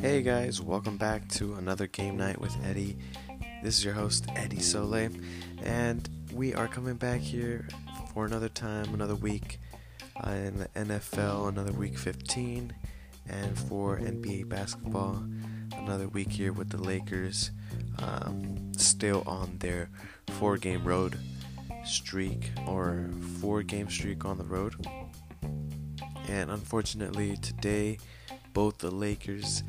Hey guys, welcome back to another game night with Eddie. This is your host, Eddie Sole, and we are coming back here for another time, another week uh, in the NFL, another week 15, and for NBA basketball, another week here with the Lakers, um, still on their four game road streak or four game streak on the road. And unfortunately, today, both the Lakers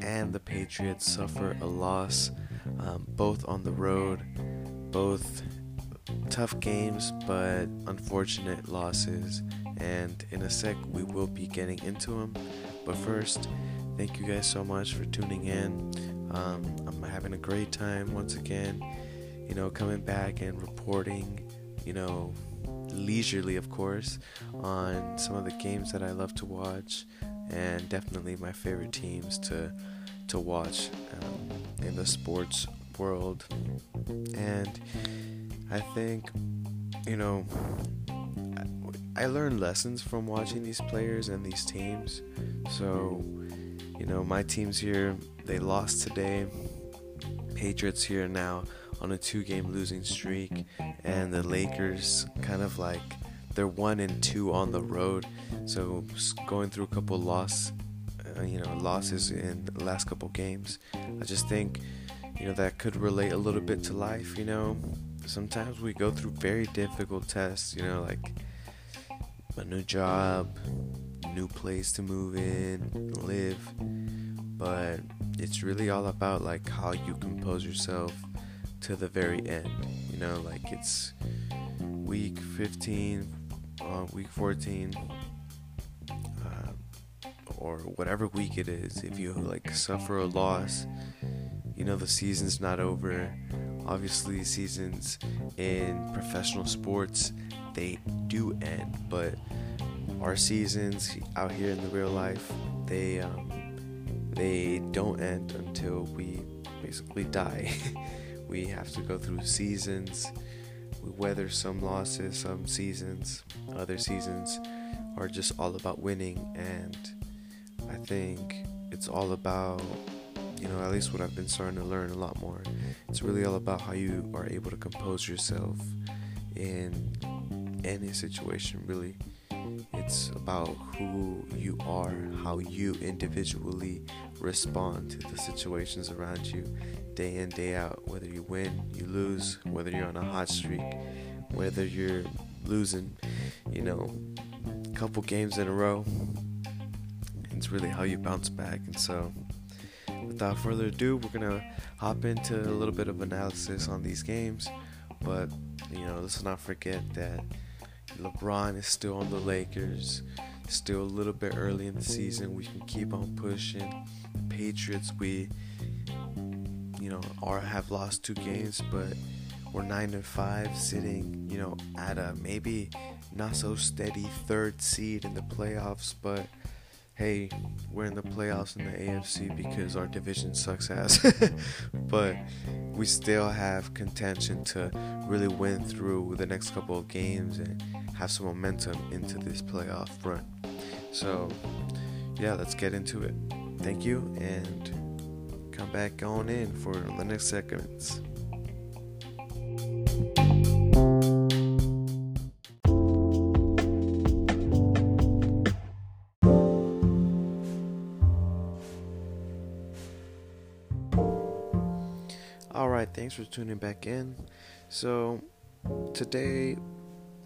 and the Patriots suffer a loss, um, both on the road, both tough games, but unfortunate losses. And in a sec, we will be getting into them. But first, thank you guys so much for tuning in. Um, I'm having a great time once again, you know, coming back and reporting, you know, leisurely, of course, on some of the games that I love to watch and definitely my favorite teams to to watch um, in the sports world. And I think, you know, I, I learned lessons from watching these players and these teams. So, you know, my teams here, they lost today. Patriots here now on a two game losing streak. And the Lakers kind of like they're one and two on the road, so going through a couple loss, uh, you know, losses in the last couple games. I just think, you know, that could relate a little bit to life. You know, sometimes we go through very difficult tests. You know, like a new job, new place to move in, live, but it's really all about like how you compose yourself to the very end. You know, like it's week 15, uh, week 14 uh, or whatever week it is if you like suffer a loss you know the season's not over obviously seasons in professional sports they do end but our seasons out here in the real life they um, they don't end until we basically die we have to go through seasons we weather some losses, some seasons. Other seasons are just all about winning, and I think it's all about, you know, at least what I've been starting to learn a lot more. It's really all about how you are able to compose yourself in any situation, really. It's about who you are, how you individually respond to the situations around you day in, day out. Whether you win, you lose, whether you're on a hot streak, whether you're losing, you know, a couple games in a row. It's really how you bounce back. And so, without further ado, we're going to hop into a little bit of analysis on these games. But, you know, let's not forget that LeBron is still on the Lakers. Still a little bit early in the season. We can keep on pushing. The Patriots, we, you know, are have lost two games, but we're nine and five, sitting, you know, at a maybe not so steady third seed in the playoffs. But hey, we're in the playoffs in the AFC because our division sucks ass. but we still have contention to really win through the next couple of games and have some momentum into this playoff run. So, yeah, let's get into it. Thank you, and come back on in for the next segments. All right, thanks for tuning back in. So, today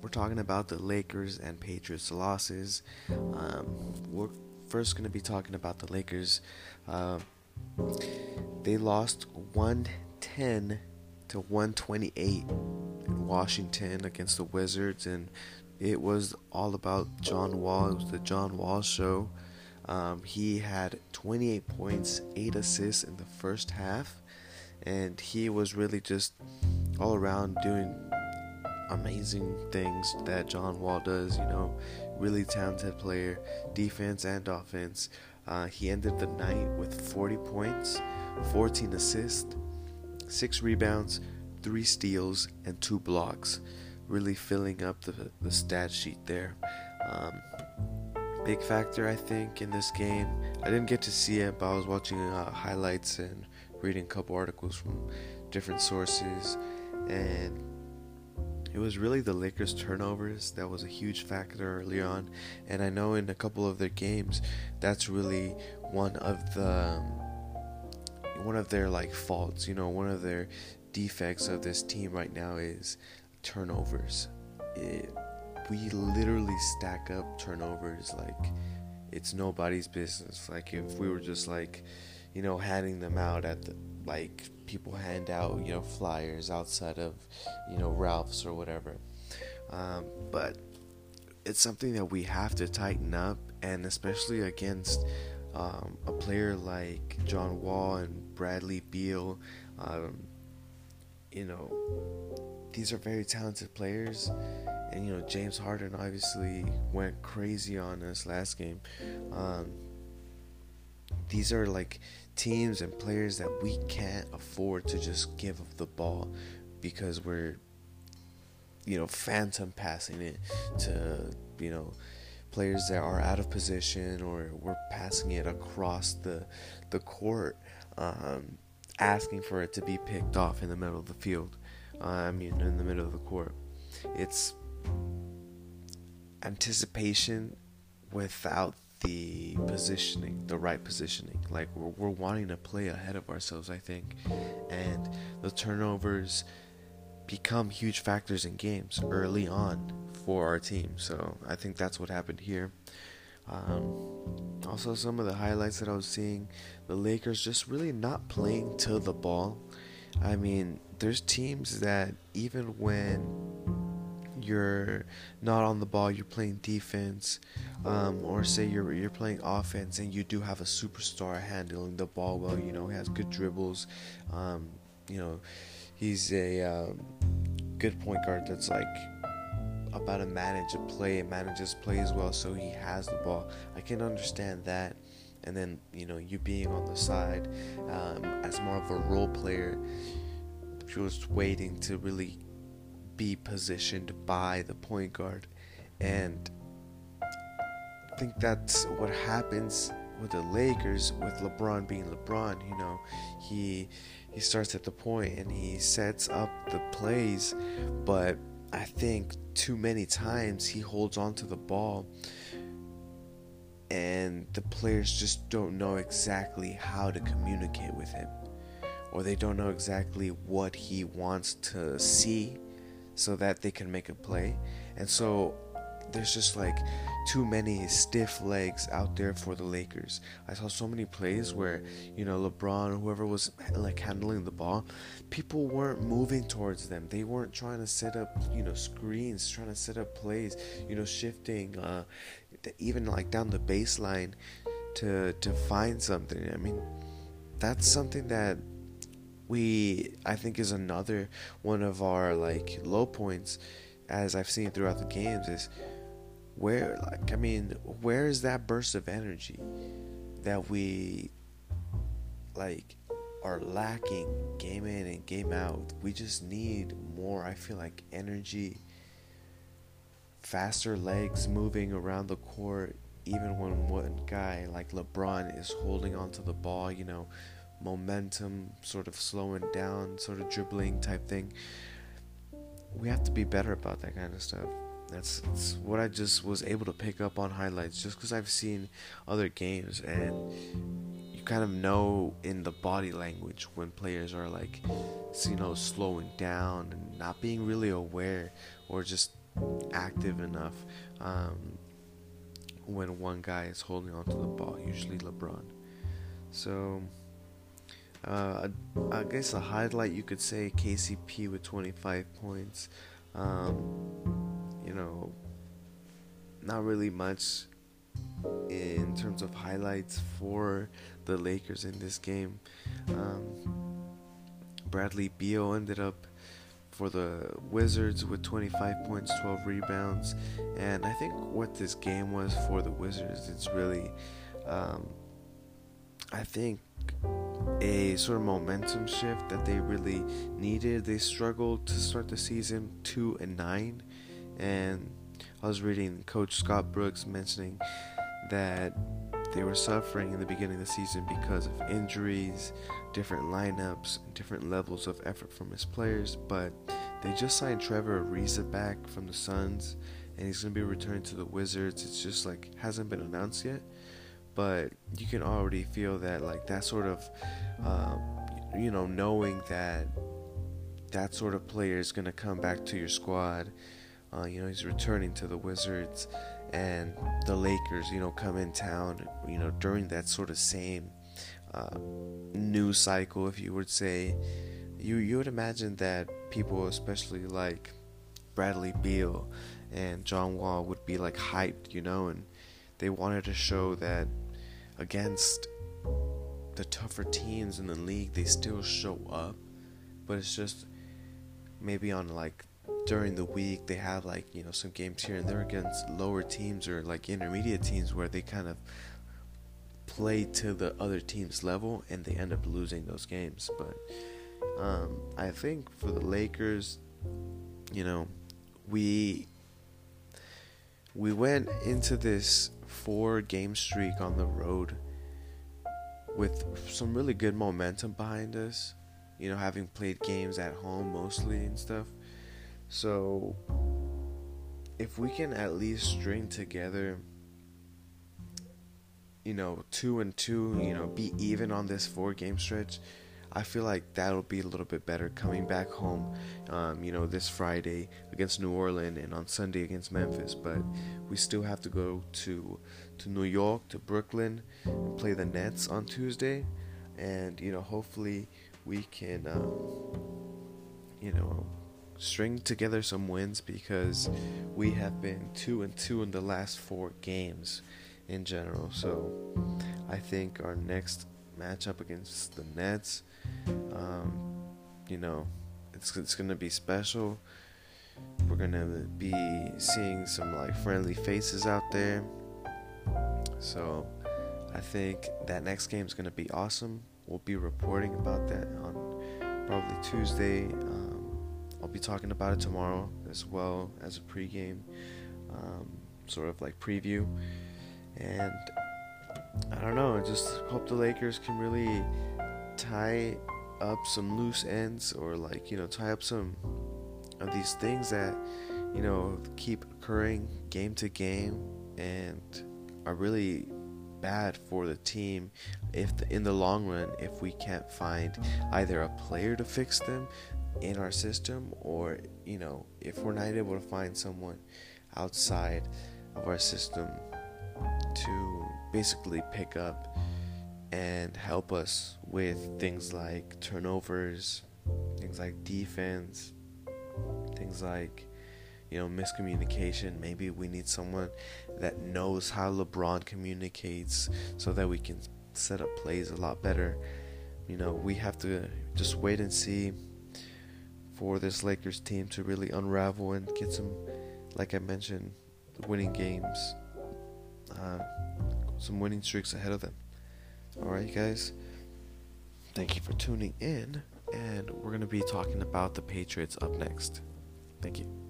we're talking about the Lakers and Patriots losses. Um, we're first going to be talking about the Lakers. Uh, they lost 110 to 128 in Washington against the Wizards, and it was all about John Wall. It was the John Wall show. Um, he had 28 points, 8 assists in the first half, and he was really just all around doing amazing things that John Wall does. You know, really talented player, defense and offense. Uh, he ended the night with 40 points, 14 assists, 6 rebounds, 3 steals, and 2 blocks. Really filling up the, the stat sheet there. Um, big factor, I think, in this game. I didn't get to see it, but I was watching uh, highlights and reading a couple articles from different sources, and it was really the Lakers' turnovers that was a huge factor early on. And I know in a couple of their games, that's really one of the um, one of their like faults. You know, one of their defects of this team right now is turnovers. It, we literally stack up turnovers like it's nobody's business. Like if we were just like, you know, handing them out at the like people hand out, you know, flyers outside of, you know, Ralph's or whatever. Um, but it's something that we have to tighten up, and especially against um, a player like John Wall and Bradley Beal. Um, you know, these are very talented players, and you know James Harden obviously went crazy on us last game. Um, these are like teams and players that we can't afford to just give up the ball because we're you know phantom passing it to you know players that are out of position or we're passing it across the the court um, asking for it to be picked off in the middle of the field uh, I mean in the middle of the court. It's anticipation without the positioning, the right positioning. Like we're, we're wanting to play ahead of ourselves, I think, and the turnovers become huge factors in games early on for our team. So I think that's what happened here. Um, also, some of the highlights that I was seeing, the Lakers just really not playing to the ball. I mean, there's teams that even when you're not on the ball, you're playing defense, um, or say you're you're playing offense and you do have a superstar handling the ball well. You know, he has good dribbles. Um, you know, he's a um, good point guard that's like about to manage a play and manages play as well. So he has the ball. I can understand that. And then you know you being on the side um, as more of a role player, just waiting to really be positioned by the point guard. And I think that's what happens with the Lakers with LeBron being LeBron, you know, he he starts at the point and he sets up the plays, but I think too many times he holds on to the ball and the players just don't know exactly how to communicate with him or they don't know exactly what he wants to see so that they can make a play. And so there's just like too many stiff legs out there for the Lakers. I saw so many plays where, you know, LeBron, whoever was like handling the ball, people weren't moving towards them. They weren't trying to set up, you know, screens, trying to set up plays, you know, shifting uh even like down the baseline to to find something. I mean, that's something that we I think is another one of our like low points as I've seen throughout the games is where like I mean where is that burst of energy that we like are lacking game in and game out. We just need more I feel like energy faster legs moving around the court even when one guy like LeBron is holding onto the ball, you know, momentum sort of slowing down, sort of dribbling type thing. We have to be better about that kind of stuff. That's, that's what I just was able to pick up on highlights just because I've seen other games and you kind of know in the body language when players are like, you know, slowing down and not being really aware or just active enough um, when one guy is holding onto the ball, usually LeBron. So uh, I guess a highlight you could say KCP with 25 points. Um, you know, not really much in terms of highlights for the Lakers in this game. Um, Bradley Beal ended up for the Wizards with 25 points, 12 rebounds, and I think what this game was for the Wizards, it's really, um, I think a sort of momentum shift that they really needed. They struggled to start the season two and nine, and I was reading Coach Scott Brooks mentioning that they were suffering in the beginning of the season because of injuries, different lineups, different levels of effort from his players. But they just signed Trevor Ariza back from the Suns, and he's going to be returning to the Wizards. It's just like hasn't been announced yet, but you can already feel that like that sort of, um, you know, knowing that that sort of player is going to come back to your squad. Uh, you know, he's returning to the Wizards and the Lakers, you know, come in town, you know, during that sort of same uh, news cycle, if you would say, you you would imagine that people, especially like Bradley Beal and John Wall, would be like hyped, you know, and they wanted to show that against the tougher teams in the league, they still show up, but it's just maybe on like during the week they have like you know some games here and there against lower teams or like intermediate teams where they kind of play to the other team's level and they end up losing those games. But um, i think for the lakers you know we we went into this four game streak on the road with some really good momentum behind us you know having played games at home mostly and stuff. So, if we can at least string together, you know, two and two, you know, be even on this four game stretch, I feel like that'll be a little bit better coming back home, um, you know, this Friday against New Orleans and on Sunday against Memphis. But we still have to go to to New York, to Brooklyn, and play the Nets on Tuesday, and you know, hopefully we can, um, you know string together some wins because we have been two and two in the last four games in general. So I think our next matchup against the Nets, um, you know, it's it's gonna be special. We're gonna be seeing some like friendly faces out there. So I think that next game is gonna be awesome. We'll be reporting about that on probably Tuesday. Um, I'll be talking about it tomorrow as well as a pregame, um, sort of like preview. And I don't know, I just hope the Lakers can really tie up some loose ends or like, you know, tie up some of these things that, you know, keep occurring game to game and are really bad for the team if the, in the long run if we can't find either a player to fix them in our system or you know if we're not able to find someone outside of our system to basically pick up and help us with things like turnovers things like defense things like you know miscommunication maybe we need someone that knows how LeBron communicates so that we can set up plays a lot better you know we have to just wait and see for this Lakers team to really unravel and get some, like I mentioned, winning games, uh, some winning streaks ahead of them. Alright, guys, thank you for tuning in, and we're going to be talking about the Patriots up next. Thank you.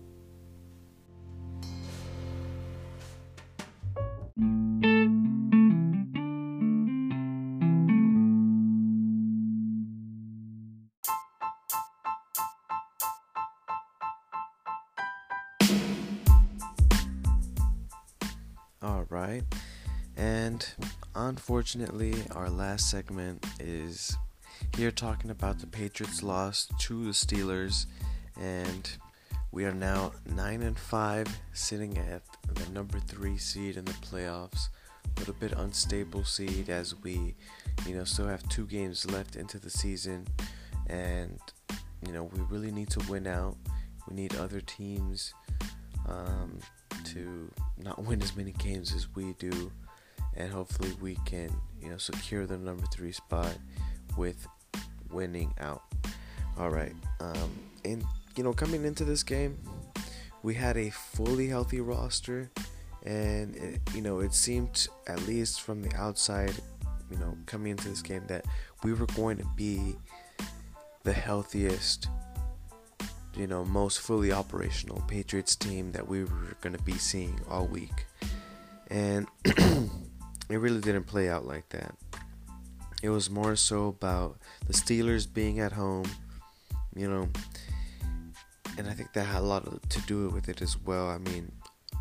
Unfortunately, our last segment is here talking about the Patriots' loss to the Steelers, and we are now nine and five, sitting at the number three seed in the playoffs. A little bit unstable seed as we, you know, still have two games left into the season, and you know we really need to win out. We need other teams um, to not win as many games as we do, and hopefully we can, you know, secure the number three spot with winning out. All right, um, and you know, coming into this game, we had a fully healthy roster, and it, you know, it seemed at least from the outside, you know, coming into this game that we were going to be the healthiest you know, most fully operational Patriots team that we were going to be seeing all week. And it really didn't play out like that. It was more so about the Steelers being at home, you know, and I think that had a lot to do with it as well. I mean,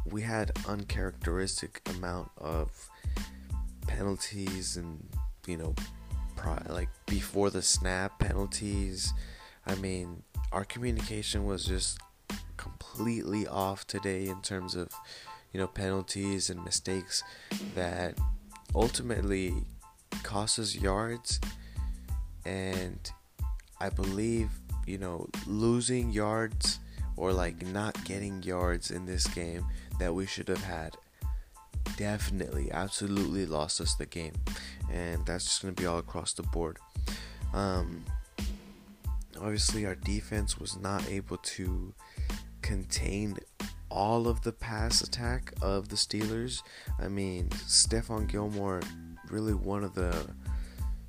we had uncharacteristic amount of penalties and you know, like before the snap penalties. I mean, our communication was just completely off today in terms of you know penalties and mistakes that ultimately cost us yards and I believe you know losing yards or like not getting yards in this game that we should have had definitely absolutely lost us the game. And that's just going to be all across the board. Um, obviously our defense was not able to contain all of the pass attack of the Steelers. I mean, Stephon Gilmore really one of the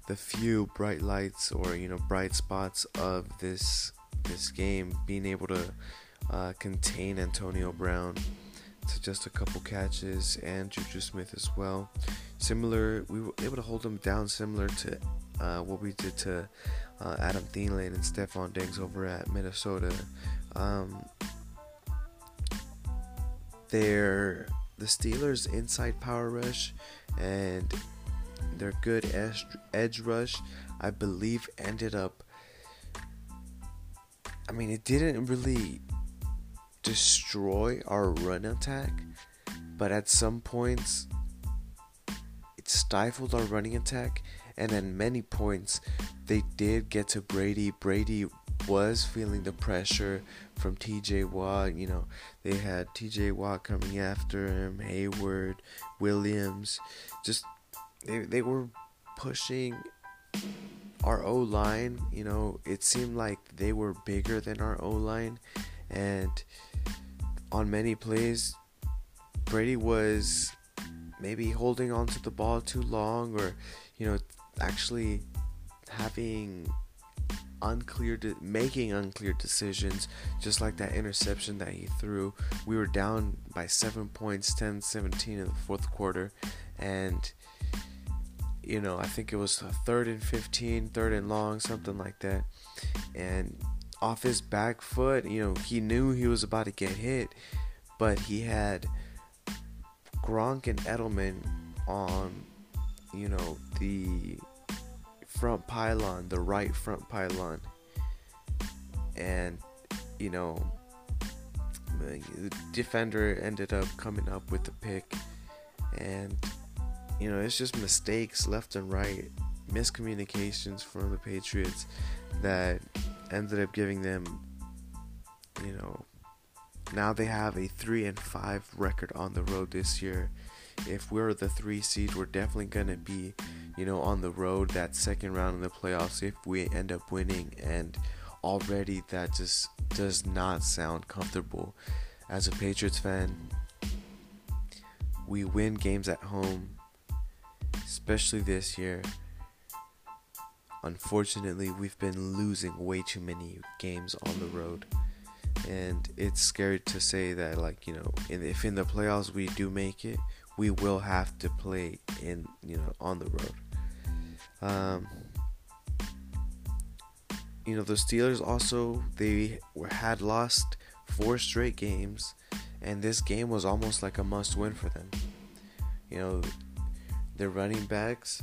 the few bright lights or you know bright spots of this this game, being able to uh, contain Antonio Brown to just a couple catches and Juju Smith as well. Similar, we were able to hold them down, similar to uh, what we did to uh, Adam Thielen and Stefon Diggs over at Minnesota. Um, their the Steelers' inside power rush and their good edge, edge rush, I believe, ended up. I mean, it didn't really destroy our run attack, but at some points, it stifled our running attack, and at many points, they did get to Brady. Brady was feeling the pressure from TJ Watt. You know, they had TJ Watt coming after him, Heyward, Williams. Just they they were pushing our O line. You know, it seemed like they were bigger than our O line, and on many plays, Brady was maybe holding on to the ball too long, or you know, actually having unclear de- making unclear decisions just like that interception that he threw. We were down by 7 points 10-17 in the fourth quarter. And you know i think it was third and 15 third and long something like that. And off his back foot you know he knew he was about to get hit but he had Gronk and Edelman on you know the front pylon, the right front pylon. And, you know, the defender ended up coming up with the pick. And, you know, it's just mistakes left and right, miscommunications from the Patriots that ended up giving them, you know, now they have a 3 and 5 record on the road this year. If we're the 3 seed, we're definitely to be you know, on the road that second round of the playoffs if we end up winning. And already that just does not sound comfortable. As a Patriots fan, we win games at home, especially this year. Unfortunately, we've been losing way too many games on the road. And it's scary to say that, like, you know, if in the playoffs we do make it, we will have to play in you know on the road. Um, you know the Steelers also they were, had lost four straight games, and this game was almost like a must-win for them. You know, their running backs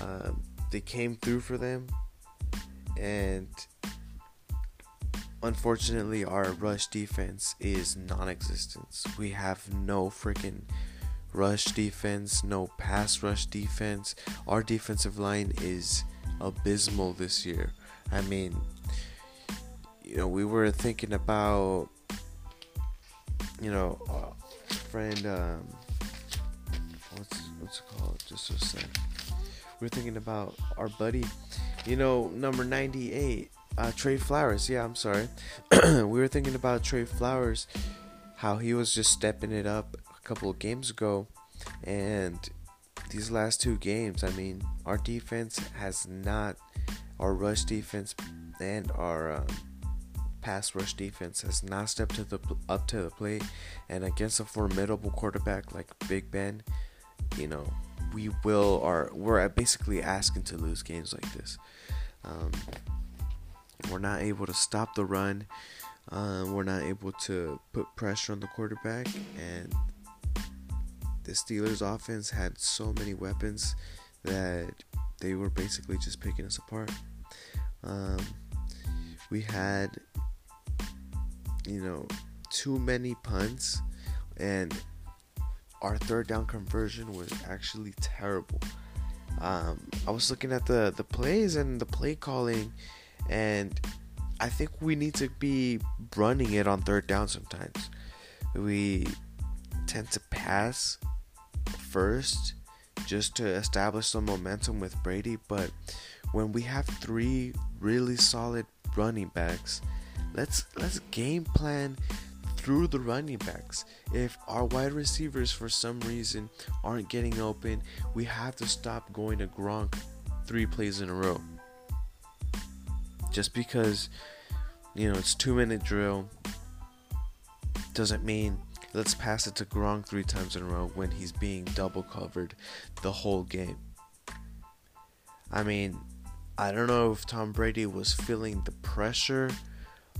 uh, they came through for them, and unfortunately, our rush defense is non-existent. We have no freaking rush defense, no pass rush defense. Our defensive line is abysmal this year. I mean, you know, we were thinking about, you know, uh, friend, um, what's what's it called? Just a sec. We are thinking about our buddy, you know, number 98, uh, Trey Flowers. Yeah, I'm sorry. we were thinking about Trey Flowers, how he was just stepping it up couple of games ago, and these last two games, I mean, our defense has not, our rush defense and our um, pass rush defense has not stepped to the up to the plate, and against a formidable quarterback like Big Ben, you know, we will are we're basically asking to lose games like this. Um, we're not able to stop the run. Um, we're not able to put pressure on the quarterback, and the Steelers' offense had so many weapons that they were basically just picking us apart. Um, we had, you know, too many punts, and our third down conversion was actually terrible. Um, I was looking at the the plays and the play calling, and I think we need to be running it on third down sometimes. We tend to pass first just to establish some momentum with Brady, but when we have three really solid running backs, let's let's game plan through the running backs. If our wide receivers for some reason aren't getting open, we have to stop going to Gronk three plays in a row just because you know it's two minute drill doesn't mean let's pass it to Gronk three times in a row when he's being double covered the whole game. I mean, I don't know if Tom Brady was feeling the pressure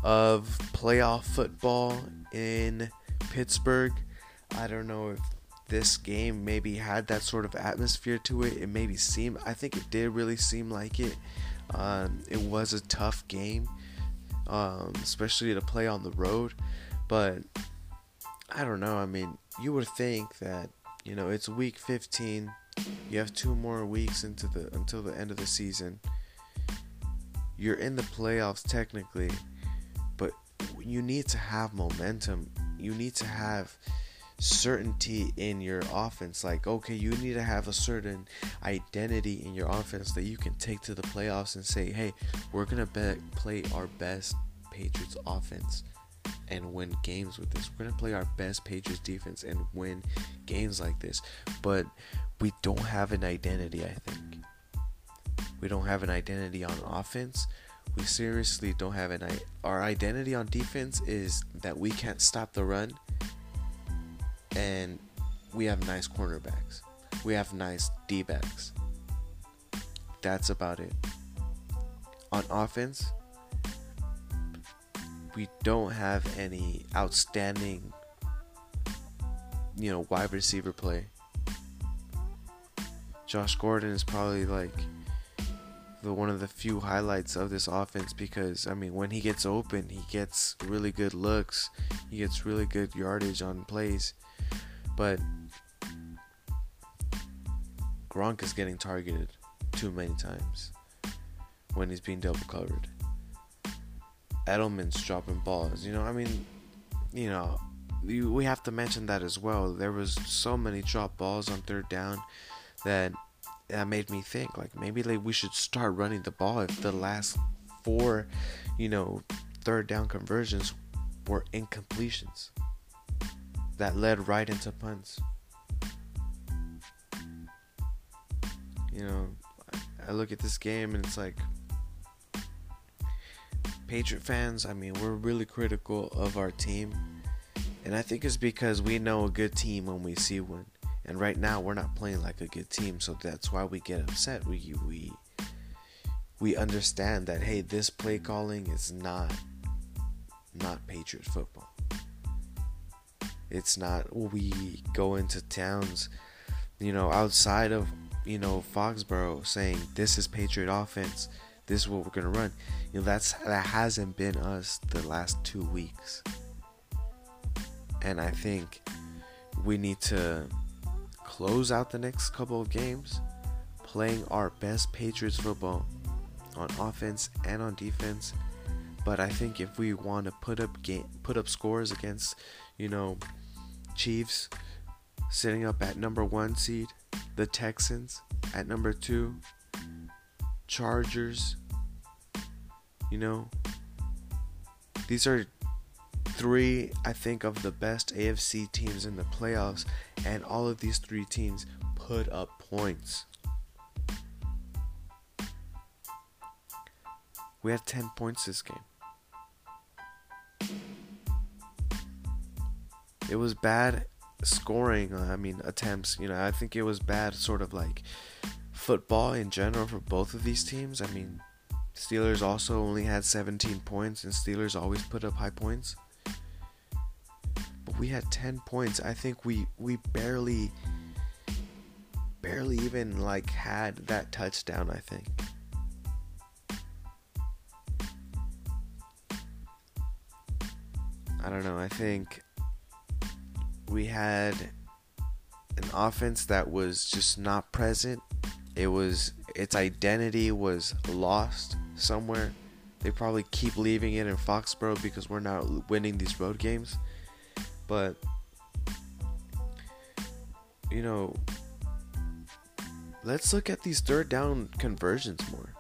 of playoff football in Pittsburgh. I don't know if this game maybe had that sort of atmosphere to it. It maybe seemed, I think it did really seem like it. Um, it was a tough game, um, especially to play on the road. But I don't know. I mean, you would think that you know it's week 15. You have two more weeks into the until the end of the season. You're in the playoffs technically, but you need to have momentum. You need to have certainty in your offense. Like, okay, you need to have a certain identity in your offense that you can take to the playoffs and say, hey, we're going to be- play our best Patriots offense and win games with this. We're going to play our best Patriots defense and win games like this. But we don't have an identity, I think. We don't have an identity on offense. We seriously don't have an I- our identity on defense is that we can't stop the run and we have nice cornerbacks. We have nice D backs. That's about it. On offense, we don't have any outstanding, you know, wide receiver play. Josh Gordon is probably like the one of the few highlights of this offense because I mean when he gets open, he gets really good looks, he gets really good yardage on plays. But Gronk is getting targeted too many times when he's being double covered. Edelman's dropping balls. You know, I mean, you know, we have to mention that as well. There was so many drop balls on third down that that made me think like maybe like we should start running the ball if the last four, you know, third down conversions were incompletions that led right into punts. You know, I look at this game and it's like Patriot fans, I mean, we're really critical of our team. And I think it's because we know a good team when we see one. And right now we're not playing like a good team, so that's why we get upset. We we we understand that hey, this play calling is not not Patriot football. It's not we go into towns, you know, outside of, you know, Foxborough saying this is Patriot offense this is what we're gonna run. You know, that's that hasn't been us the last two weeks. And I think we need to close out the next couple of games playing our best Patriots football on offense and on defense. But I think if we want to put up game, put up scores against, you know, Chiefs sitting up at number 1 seed, the Texans at number 2, Chargers you know, these are three, I think, of the best AFC teams in the playoffs, and all of these three teams put up points. We had 10 points this game. It was bad scoring, I mean, attempts. You know, I think it was bad, sort of like football in general for both of these teams. I mean, Steelers also only had 17 points, and Steelers always put up high points. But we had 10 points. I think we we barely barely even like had that touchdown. I think. I don't know. I think we had an offense that was just not present. It was its identity was lost somewhere. They probably keep leaving it in Foxborough because we're not winning these road games. But you know, let's look at these third down conversions more.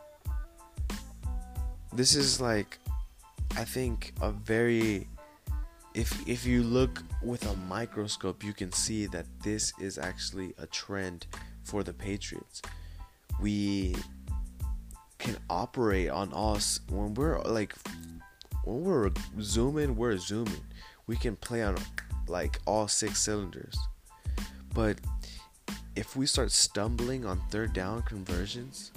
This is like I think a very if if you look with a microscope, you can see that this is actually a trend for the Patriots. We can operate on us when we're like when we're zooming, we're zooming. We can play on like all six cylinders. But if we start stumbling on third down conversions,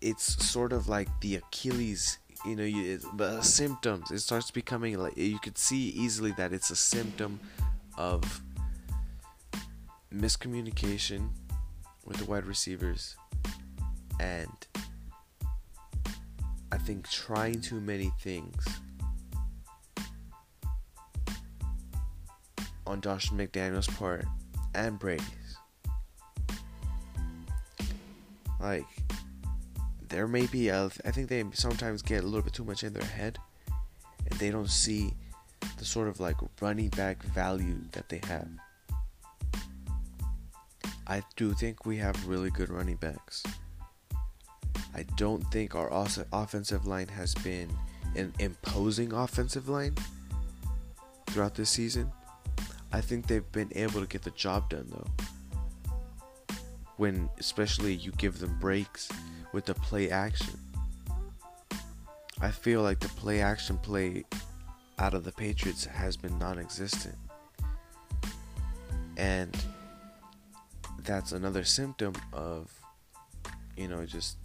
it's sort of like the Achilles you know you, the symptoms it starts becoming like you could see easily that it's a symptom of miscommunication with the wide receivers and I think trying too many things on Josh McDaniels' part and Brady's. Like there may be a, I think they sometimes get a little bit too much in their head and they don't see the sort of like running back value that they have. I do think we have really good running backs. I don't think our offensive line has been an imposing offensive line throughout this season. I think they've been able to get the job done though. When especially you give them breaks with the play action. I feel like the play action play out of the Patriots has been non existent. And that's another symptom of, you know, just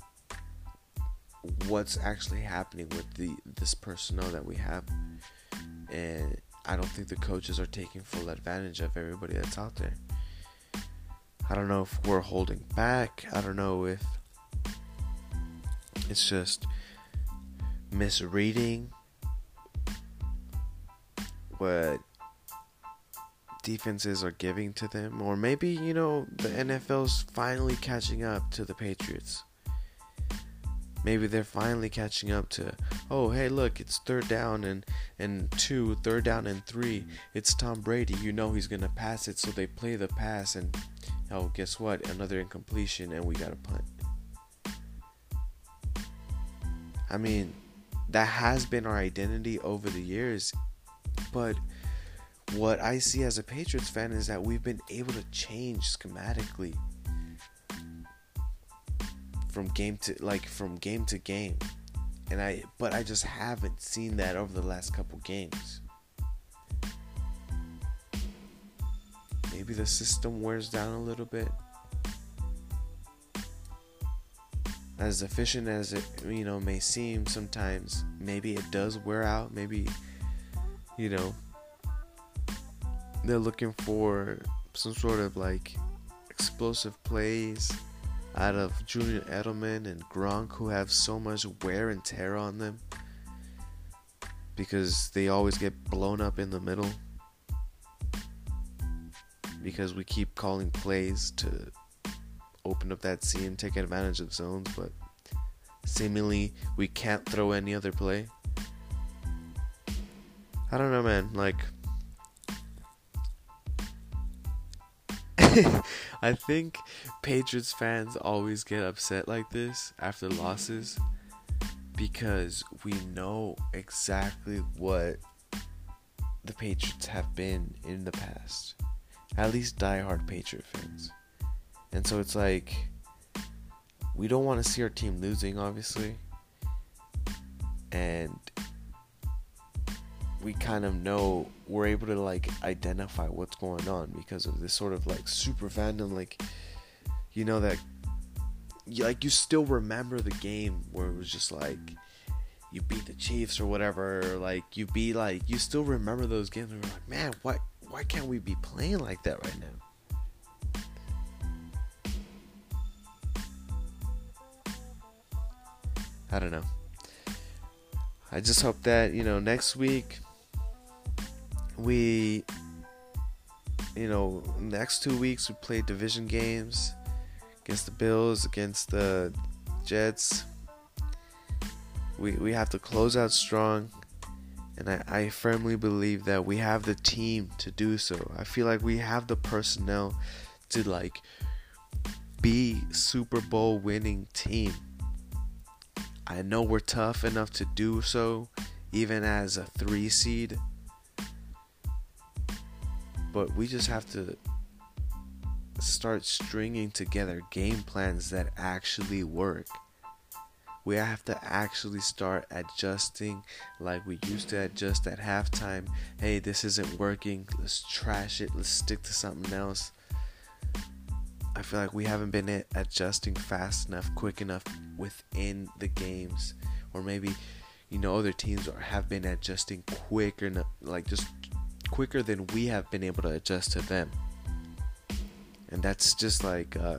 what's actually happening with the this personnel that we have. And I don't think the coaches are taking full advantage of everybody that's out there. I don't know if we're holding back. I don't know if it's just misreading what defenses are giving to them, or maybe you know the NFL's finally catching up to the Patriots. Maybe they're finally catching up to, oh hey look, it's third down and and two, third down and three. It's Tom Brady. You know he's gonna pass it, so they play the pass and oh guess what? Another incompletion and we got a punt. I mean, that has been our identity over the years. But what I see as a Patriots fan is that we've been able to change schematically from game to like from game to game. And I but I just haven't seen that over the last couple games. Maybe the system wears down a little bit. as efficient as it you know may seem sometimes maybe it does wear out maybe you know they're looking for some sort of like explosive plays out of Julian Edelman and Gronk who have so much wear and tear on them because they always get blown up in the middle because we keep calling plays to open up that seam, take advantage of zones, but seemingly we can't throw any other play. I don't know, man. Like, I think Patriots fans always get upset like this after losses because we know exactly what the Patriots have been in the past. At least diehard Patriot fans. And so it's like we don't want to see our team losing, obviously. And we kind of know we're able to like identify what's going on because of this sort of like super fandom like you know that like you still remember the game where it was just like you beat the Chiefs or whatever like you be like you still remember those games and you're like man why why can't we be playing like that right now I don't know. I just hope that, you know, next week we you know, next two weeks we play division games against the Bills, against the Jets. We we have to close out strong. And I, I firmly believe that we have the team to do so. I feel like we have the personnel to like be Super Bowl winning team. I know we're tough enough to do so, even as a three seed. But we just have to start stringing together game plans that actually work. We have to actually start adjusting like we used to adjust at halftime. Hey, this isn't working. Let's trash it. Let's stick to something else. I feel like we haven't been adjusting fast enough, quick enough within the games, or maybe you know other teams are, have been adjusting quicker, like just quicker than we have been able to adjust to them, and that's just like uh,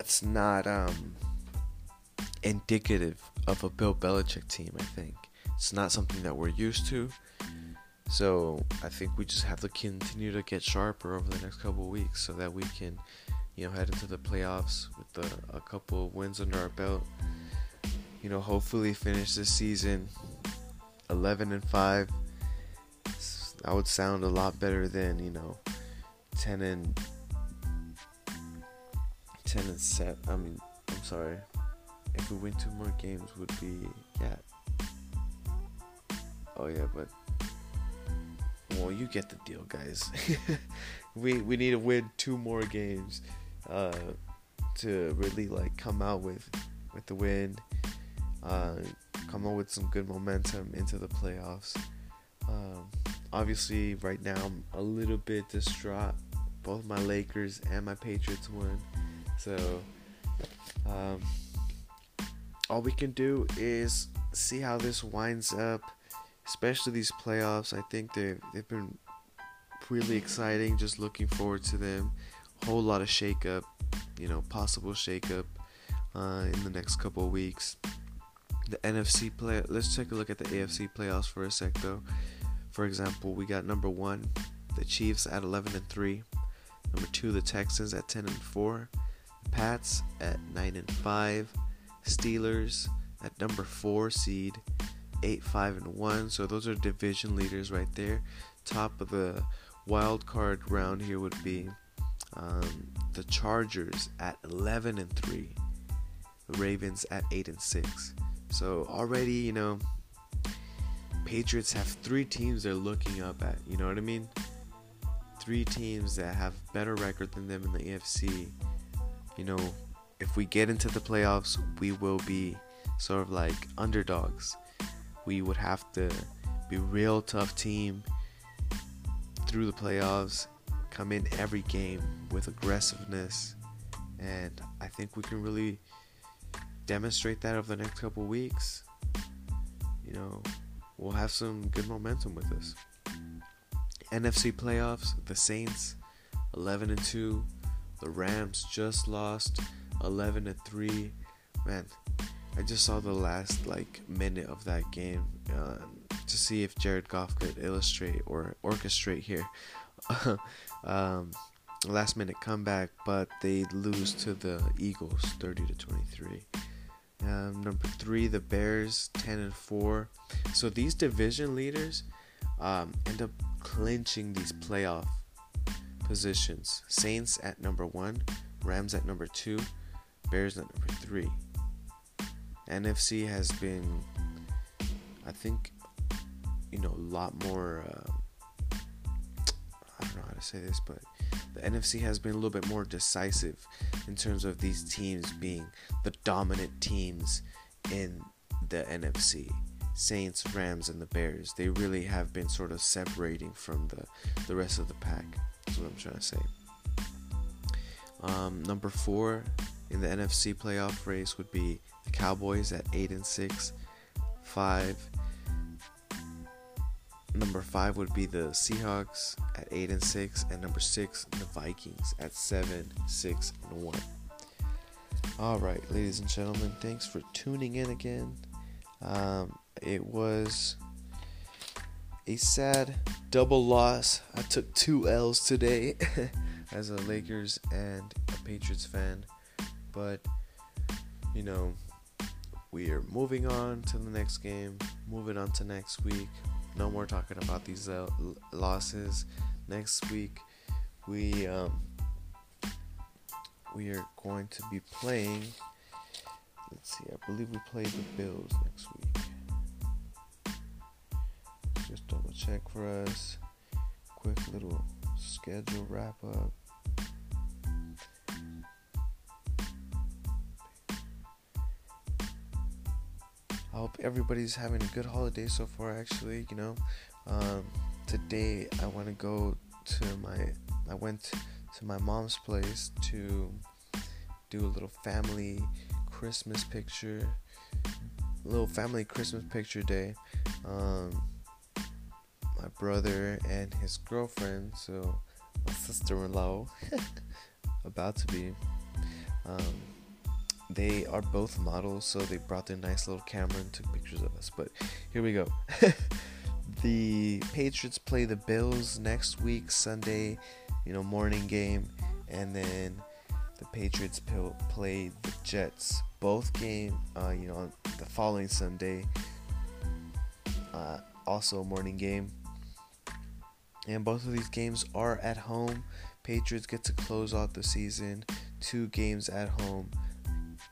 it's not um, indicative of a Bill Belichick team. I think it's not something that we're used to. So I think we just have to continue to get sharper over the next couple weeks so that we can you know, head into the playoffs with a, a couple of wins under our belt. You know, hopefully finish this season 11 and 5. That would sound a lot better than, you know, 10 and 10 and 7. I mean, I'm sorry. If we win two more games would be yeah. Oh yeah, but well, you get the deal, guys. we we need to win two more games uh, to really like come out with with the win, uh, come out with some good momentum into the playoffs. Um, obviously, right now I'm a little bit distraught. Both my Lakers and my Patriots won, so um, all we can do is see how this winds up. Especially these playoffs, I think they've they've been really exciting. Just looking forward to them whole lot of shakeup, you know, possible shakeup uh, in the next couple weeks. The NFC play. Let's take a look at the AFC playoffs for a sec, though. For example, we got number one, the Chiefs at 11 and three. Number two, the Texans at 10 and four. The Pats at 9 and five. Steelers at number four seed, 8 5 and 1. So those are division leaders right there. Top of the wild card round here would be um, the Chargers at 11 and 3. The Ravens at 8 and 6. So already, you know, Patriots have three teams they're looking up at. You know what I mean? Three teams that have better record than them in the AFC. You know, if we get into the playoffs, we will be sort of like underdogs. We would have to be real tough team through the playoffs come in every game with aggressiveness, and I think we can really demonstrate that over the next couple weeks. You know, we'll have some good momentum with us. NFC playoffs, the Saints 11 and 2, the Rams just lost 11 and 3. Man, I just saw the last like minute of that game uh, to see if Jared Goff could illustrate or orchestrate here um, last minute comeback, but they lose to the Eagles 30 to 23. Um, number three, the Bears 10 and 4. So these division leaders um, end up clinching these playoff positions. Saints at number one, Rams at number two, Bears at number three. NFC has been, I think, you know, a lot more. Uh, I don't know how to say this, but the NFC has been a little bit more decisive in terms of these teams being the dominant teams in the NFC. Saints, Rams, and the Bears. They really have been sort of separating from the, the rest of the pack. That's what I'm trying to say. Um, number four in the NFC playoff race would be the Cowboys at eight and six. Five. Number five would be the Seahawks at eight and six, and number six the Vikings at seven, six, and one. All right, ladies and gentlemen, thanks for tuning in again. Um, it was a sad double loss. I took two L's today as a Lakers and a Patriots fan, but you know, we are moving on to the next game, moving on to next week. No more talking about these uh, losses. Next week, we um, we are going to be playing. Let's see, I believe we play the Bills next week. Just double check for us. Quick little schedule wrap up. I hope everybody's having a good holiday so far. Actually, you know, um, today I want to go to my. I went to my mom's place to do a little family Christmas picture, little family Christmas picture day. Um, my brother and his girlfriend, so my sister-in-law, about to be. Um, they are both models, so they brought their nice little camera and took pictures of us. But here we go. the Patriots play the Bills next week, Sunday, you know, morning game, and then the Patriots play the Jets. Both game, uh, you know, the following Sunday, uh, also morning game. And both of these games are at home. Patriots get to close out the season. Two games at home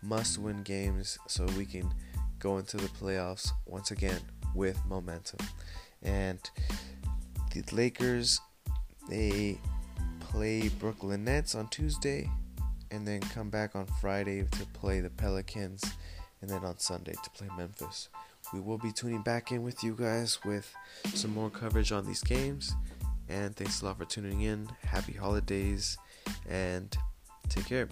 must win games so we can go into the playoffs once again with momentum. And the Lakers, they play Brooklyn Nets on Tuesday and then come back on Friday to play the Pelicans and then on Sunday to play Memphis. We will be tuning back in with you guys with some more coverage on these games. And thanks a lot for tuning in. Happy holidays and take care.